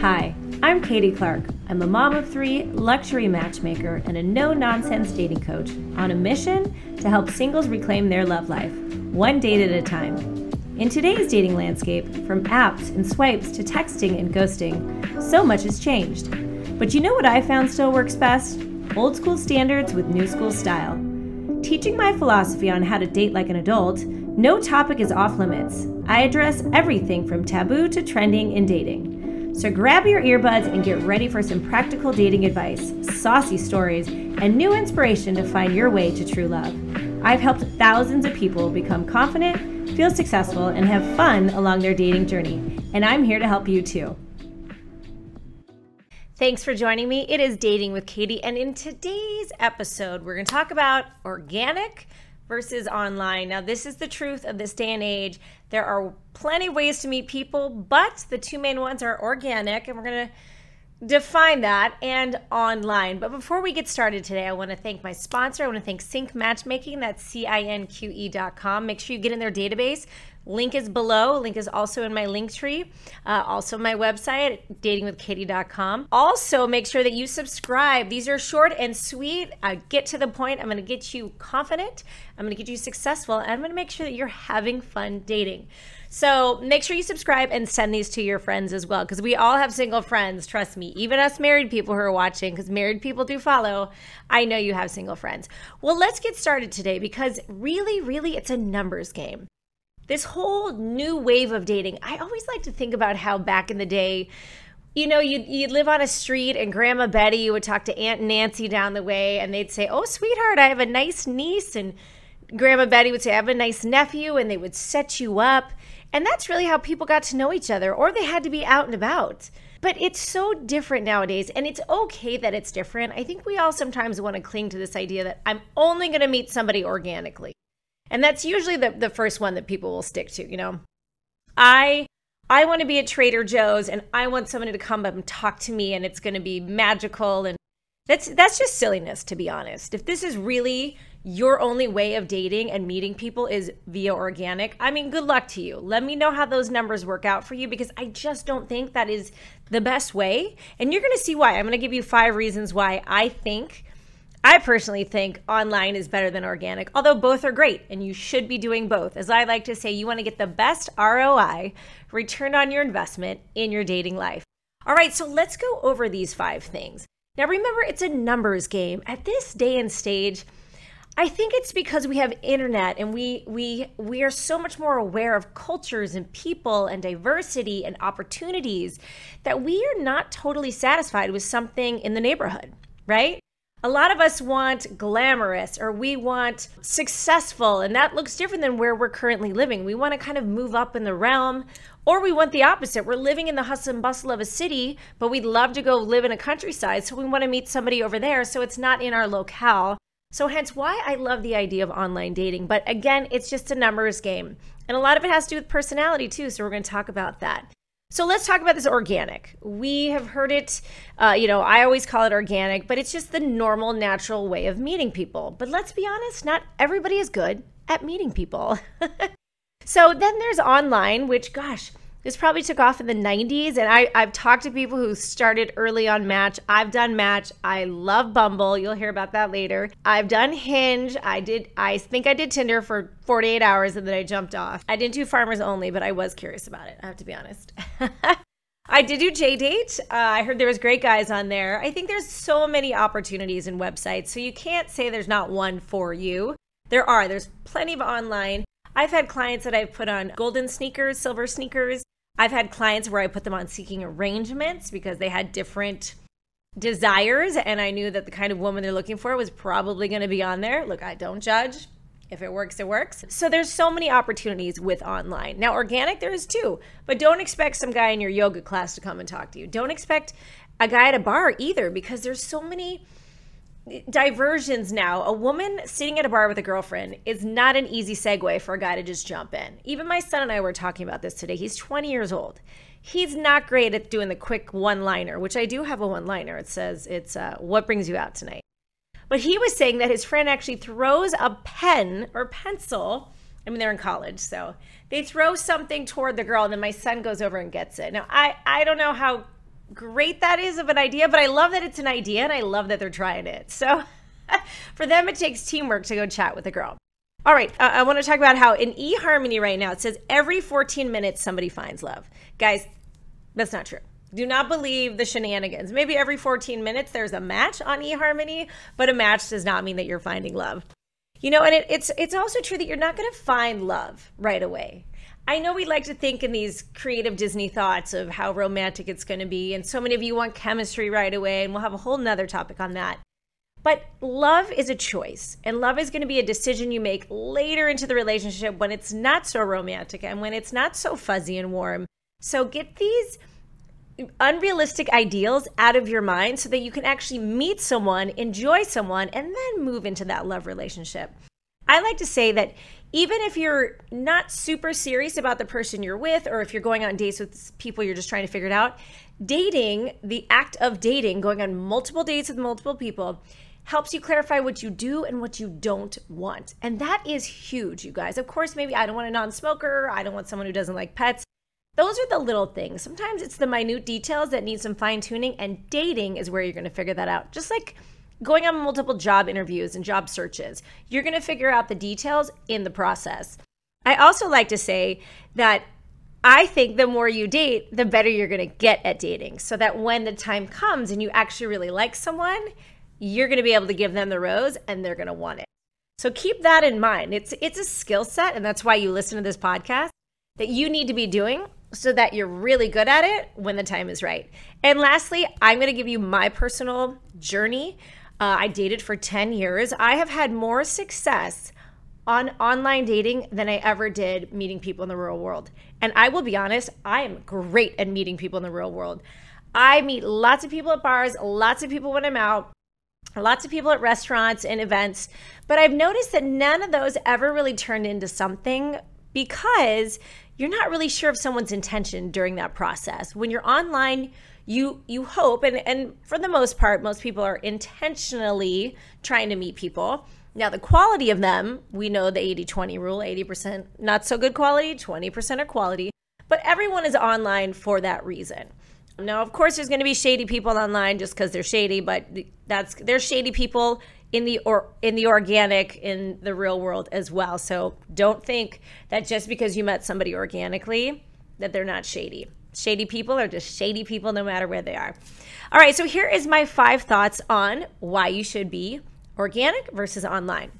Hi, I'm Katy Clark. I'm a mom of three, luxury matchmaker, and a no nonsense dating coach on a mission to help singles reclaim their love life, one date at a time. In today's dating landscape, from apps and swipes to texting and ghosting, so much has changed. But you know what I found still works best? Old school standards with new school style. Teaching my philosophy on how to date like an adult, no topic is off limits. I address everything from taboo to trending in dating. So grab your earbuds and get ready for some practical dating advice, saucy stories, and new inspiration to find your way to true love. I've helped thousands of people become confident, feel successful, and have fun along their dating journey, and I'm here to help you too. Thanks for joining me. It is Dating with Katy, and in today's episode, we're going to talk about organic versus online. Now, this is the truth of this day and age. There are plenty of ways to meet people, but the two main ones are organic, and we're going to define that and online. But before we get started today, I want to thank my sponsor. I want to thank Sync Matchmaking. That's C I N Q E.com. Make sure you get in their database. Link is below. Link is also in my link tree. Uh, also, my website, datingwithkaty.com. Also, make sure that you subscribe. These are short and sweet. I get to the point. I'm going to get you confident. I'm going to get you successful. And I'm going to make sure that you're having fun dating. So make sure you subscribe and send these to your friends as well, because we all have single friends. Trust me, even us married people who are watching, because married people do follow. I know you have single friends. Well, let's get started today because really, really, it's a numbers game this whole new wave of dating, I always like to think about how back in the day, you know, you'd, you'd live on a street and Grandma Betty would talk to Aunt Nancy down the way and they'd say, Oh, sweetheart, I have a nice niece. And Grandma Betty would say, I have a nice nephew. And they would set you up. And that's really how people got to know each other, or they had to be out and about. But it's so different nowadays, and it's okay that it's different. I think we all sometimes want to cling to this idea that I'm only going to meet somebody organically. And that's usually the, the first one that people will stick to, you know. I I want to be at Trader Joe's and I want somebody to come up and talk to me and it's going to be magical and that's that's just silliness to be honest. If this is really your only way of dating and meeting people is via organic, I mean, good luck to you. Let me know how those numbers work out for you because I just don't think that is the best way. And you're going to see why. I'm going to give you five reasons why I think I personally think online is better than organic, although both are great and you should be doing both. As I like to say, you want to get the best ROI, return on your investment in your dating life. All right, so let's go over these five things. Now, remember, it's a numbers game. At this day and stage, I think it's because we have internet and we we we are so much more aware of cultures and people and diversity and opportunities that we are not totally satisfied with something in the neighborhood, right? A lot of us want glamorous or we want successful, and that looks different than where we're currently living. We want to kind of move up in the realm, or we want the opposite. We're living in the hustle and bustle of a city, but we'd love to go live in a countryside, so we want to meet somebody over there, so it's not in our locale. So, hence why I love the idea of online dating. But again, it's just a numbers game. And a lot of it has to do with personality, too. So, we're going to talk about that. So let's talk about this organic. We have heard it, uh, you know, I always call it organic, but it's just the normal, natural way of meeting people. But let's be honest, not everybody is good at meeting people. so then there's online, which, gosh, this probably took off in the 90s. And I, I've talked to people who started early on Match. I've done Match. I love Bumble. You'll hear about that later. I've done Hinge. I did, I think I did Tinder for 48 hours and then I jumped off. I didn't do Farmers Only, but I was curious about it. I have to be honest. I did do JDate. Uh, I heard there was great guys on there. I think there's so many opportunities and websites, so you can't say there's not one for you. There are. There's plenty of online. I've had clients that I've put on golden sneakers, silver sneakers, I've had clients where I put them on seeking arrangements because they had different desires and I knew that the kind of woman they're looking for was probably going to be on there. Look, I don't judge. If it works, it works. So there's so many opportunities with online. Now, organic there is too, but don't expect some guy in your yoga class to come and talk to you. Don't expect a guy at a bar either because there's so many diversions now. A woman sitting at a bar with a girlfriend is not an easy segue for a guy to just jump in. Even my son and I were talking about this today. He's 20 years old. He's not great at doing the quick one liner, which I do have a one liner. It says, It's uh, what brings you out tonight. But he was saying that his friend actually throws a pen or pencil I mean, they're in college, so they throw something toward the girl, and then my son goes over and gets it. Now, I, I don't know how great that is of an idea, but I love that it's an idea, and I love that they're trying it. So for them, it takes teamwork to go chat with a girl. All right, uh, I want to talk about how in eHarmony right now, it says every 14 minutes somebody finds love. Guys, that's not true. Do not believe the shenanigans. Maybe every 14 minutes there's a match on eHarmony, but a match does not mean that you're finding love. You know, and it, it's it's also true that you're not going to find love right away. I know we like to think in these creative Disney thoughts of how romantic it's going to be, and so many of you want chemistry right away, and we'll have a whole nother topic on that. But love is a choice, and love is going to be a decision you make later into the relationship when it's not so romantic and when it's not so fuzzy and warm. So get these unrealistic ideals out of your mind so that you can actually meet someone, enjoy someone, and then move into that love relationship. I like to say that even if you're not super serious about the person you're with, or if you're going on dates with people you're just trying to figure it out, dating, the act of dating, going on multiple dates with multiple people, helps you clarify what you do and what you don't want. And that is huge, you guys. Of course, maybe I don't want a non smoker, I don't want someone who doesn't like pets. Those are the little things. Sometimes it's the minute details that need some fine tuning, and dating is where you're going to figure that out. Just like going on multiple job interviews and job searches, you're going to figure out the details in the process. I also like to say that I think the more you date, the better you're going to get at dating. So that when the time comes and you actually really like someone, you're going to be able to give them the rose and they're going to want it. So keep that in mind. It's it's a skill set and that's why you listen to this podcast that you need to be doing so that you're really good at it when the time is right. And lastly, I'm going to give you my personal journey. Uh, I dated for 10 years. I have had more success on online dating than I ever did meeting people in the real world. And I will be honest, I am great at meeting people in the real world. I meet lots of people at bars, lots of people when I'm out, lots of people at restaurants and events, but I've noticed that none of those ever really turned into something because you're not really sure of someone's intention during that process. When you're online, you you hope and and for the most part most people are intentionally trying to meet people. Now the quality of them, we know the 80-20 rule, 80% not so good quality, 20% are quality, but everyone is online for that reason. Now, of course, there's going to be shady people online just because they're shady, but that's there's shady people in the or in the organic in the real world as well. So don't think that just because you met somebody organically that they're not shady. Shady people are just shady people no matter where they are. All right, so here is my five thoughts on why you should be organic versus online.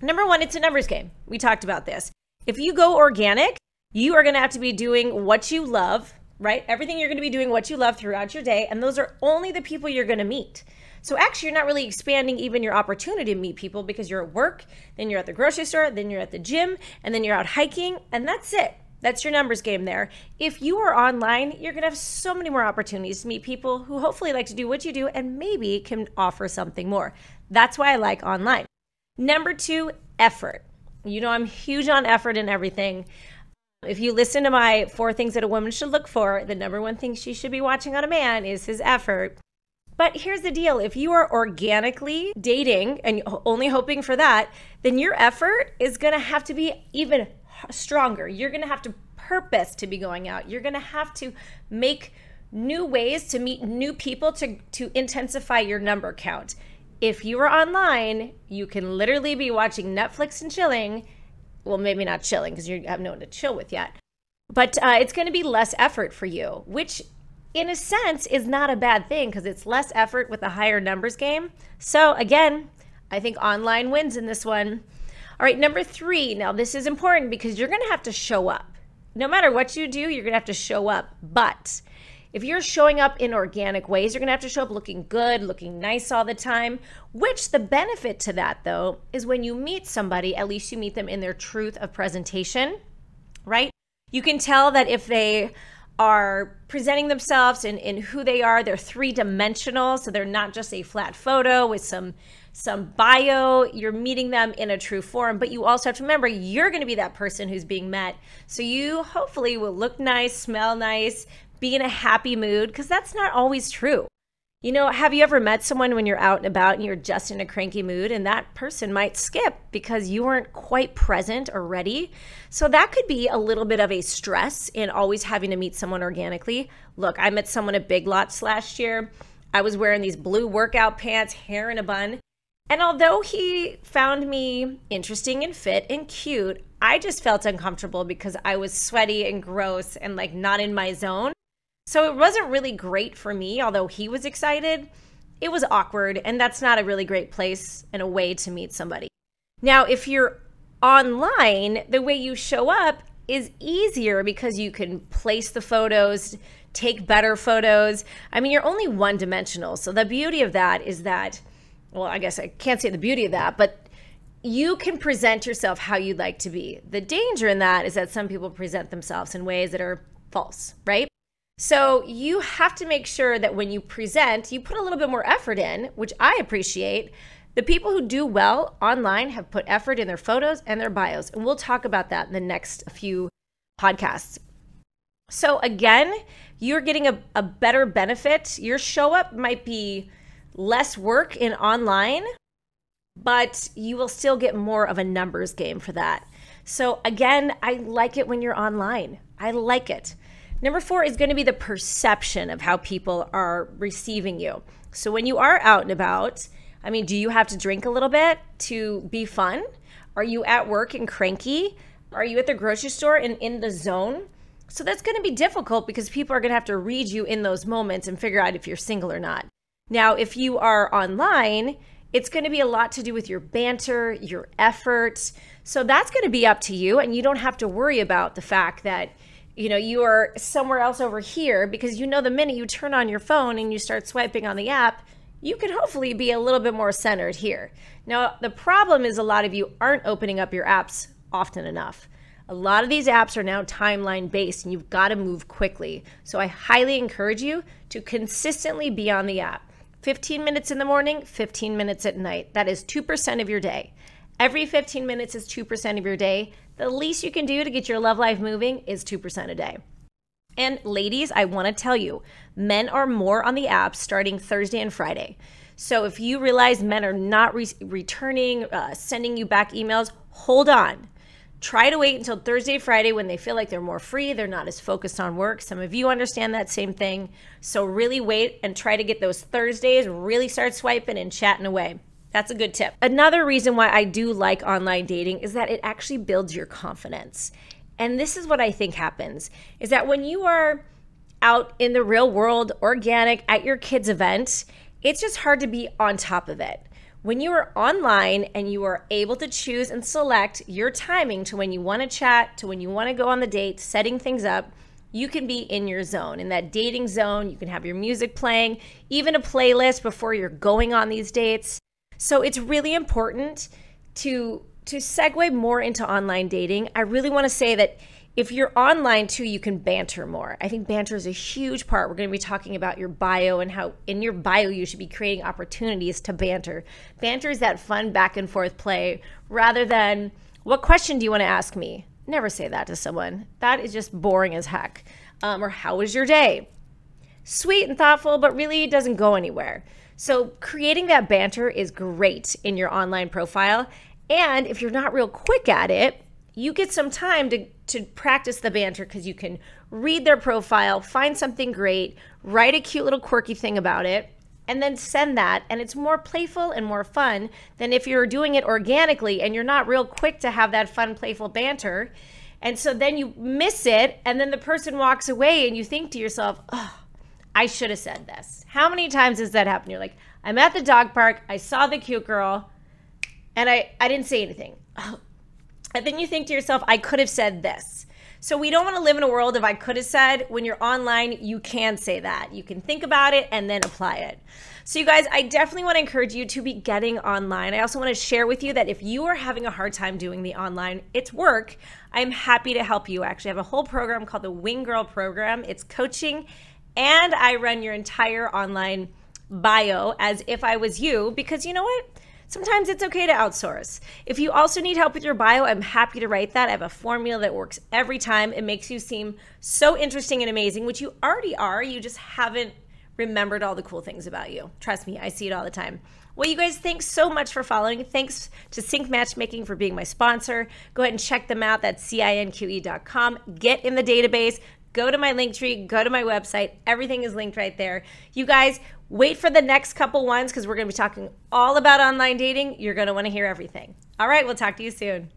Number one, it's a numbers game. We talked about this. If you go organic, you are going to have to be doing what you love, right? Everything you're going to be doing what you love throughout your day, and those are only the people you're going to meet. So actually, you're not really expanding even your opportunity to meet people because you're at work, then you're at the grocery store, then you're at the gym, and then you're out hiking, and that's it. That's your numbers game there. If you are online, you're going to have so many more opportunities to meet people who hopefully like to do what you do and maybe can offer something more. That's why I like online. Number two, effort. You know, I'm huge on effort and everything. If you listen to my four things that a woman should look for, the number one thing she should be watching on a man is his effort. But here's the deal if you are organically dating and only hoping for that, then your effort is to have to be even stronger. You're to have to purpose to be going out. You're to have to make new ways to meet new people to, to intensify your number count. If you are online, you can literally be watching Netflix and chilling. Well, maybe not chilling because you have no one to chill with yet. But uh, it's going to be less effort for you, which in a sense, is not a bad thing because it's less effort with a higher numbers game. So, again, I think online wins in this one. All right, number three. Now, this is important because you're going to have to show up. No matter what you do, you're going to have to show up. But if you're showing up in organic ways, you're going to have to show up looking good, looking nice all the time. Which the benefit to that, though, is when you meet somebody, at least you meet them in their truth of presentation, right? You can tell that if they are presenting themselves in, in who they are. They're three dimensional, so they're not just a flat photo with some some bio. You're meeting them in a true form, but you also have to remember you're going to be that person who's being met. So you hopefully will look nice, smell nice, be in a happy mood because that's not always true. You know, have you ever met someone when you're out and about and you're just in a cranky mood and that person might skip because you weren't quite present or ready? So that could be a little bit of a stress in always having to meet someone organically. Look, I met someone at Big Lots last year. I was wearing these blue workout pants, hair in a bun. And although he found me interesting and fit and cute, I just felt uncomfortable because I was sweaty and gross and like not in my zone. So it wasn't really great for me, although he was excited. It was awkward, and that's not a really great place and a way to meet somebody. Now, if you're online, the way you show up is easier because you can place the photos, take better photos. I mean, you're only one dimensional. So the beauty of that is that, well, I guess I can't say the beauty of that, but you can present yourself how you'd like to be. The danger in that is that some people present themselves in ways that are false, right? So you have to make sure that when you present, you put a little bit more effort in, which I appreciate. The people who do well online have put effort in their photos and their bios. And we'll talk about that in the next few podcasts. So, again, you're getting a, a better benefit. Your show up might be less work in online, but you will still get more of a numbers game for that. So, again, I like it when you're online. I like it. Number four is going to be the perception of how people are receiving you. So when you are out and about, I mean, do you have to drink a little bit to be fun? Are you at work and cranky? Are you at the grocery store and in the zone? So that's going to be difficult because people are going to have to read you in those moments and figure out if you're single or not. Now, if you are online, it's going to be a lot to do with your banter, your effort. So that's going to be up to you. And you don't have to worry about the fact that you know you are somewhere else over here because you know the minute you turn on your phone and you start swiping on the app you can hopefully be a little bit more centered here. Now the problem is a lot of you aren't opening up your apps often enough. A lot of these apps are now timeline based and you've got to move quickly. So i highly encourage you to consistently be on the app. 15 minutes in the morning 15 minutes at night. That is 2% of your day. Every 15 minutes is 2% of your day the least you can do to get your love life moving is 2% a day. And ladies, I want to tell you, men are more on the app starting Thursday and Friday. So if you realize men are not re- returning, uh, sending you back emails, hold on. Try to wait until Thursday, Friday when they feel like they're more free, they're not as focused on work. Some of you understand that same thing. So really wait and try to get those Thursdays, really start swiping and chatting away. That's a good tip. Another reason why I do like online dating is that it actually builds your confidence. And this is what I think happens is that when you are out in the real world, organic, at your kids' event, it's just hard to be on top of it. When you are online and you are able to choose and select your timing to when you want to chat, to when you want to go on the date, setting things up, you can be in your zone, in that dating zone. You can have your music playing, even a playlist before you're going on these dates. So it's really important to to segue more into online dating. I really want to say that if you're online too, you can banter more. I think banter is a huge part. We're going to be talking about your bio and how in your bio you should be creating opportunities to banter. Banter is that fun back and forth play rather than what question do you want to ask me? Never say that to someone. That is just boring as heck. Um, or how was your day? Sweet and thoughtful, but really doesn't go anywhere. So, creating that banter is great in your online profile. And if you're not real quick at it, you get some time to, to practice the banter because you can read their profile, find something great, write a cute little quirky thing about it, and then send that. And it's more playful and more fun than if you're doing it organically and you're not real quick to have that fun, playful banter. And so then you miss it, and then the person walks away, and you think to yourself, oh, I should have said this. How many times has that happened? You're like, I'm at the dog park, I saw the cute girl, and I, I didn't say anything. And then you think to yourself, I could have said this. So we don't want to live in a world of I could have said. When you're online, you can say that. You can think about it and then apply it. So, you guys, I definitely want to encourage you to be getting online. I also want to share with you that if you are having a hard time doing the online, it's work. I'm happy to help you. I Actually, have a whole program called the Wing Girl Program. It's coaching and I run your entire online bio as if I was you because you know what? Sometimes it's okay to outsource. If you also need help with your bio, I'm happy to write that. I have a formula that works every time. It makes you seem so interesting and amazing, which you already are. You just haven't remembered all the cool things about you. Trust me, I see it all the time. Well, you guys, thanks so much for following. Thanks to Sync Matchmaking for being my sponsor. Go ahead and check them out. That's cinque.com. Get in the database. Go to my link tree, go to my website. Everything is linked right there. You guys, wait for the next couple ones because we're going to be talking all about online dating. You're going to want to hear everything. All right, we'll talk to you soon.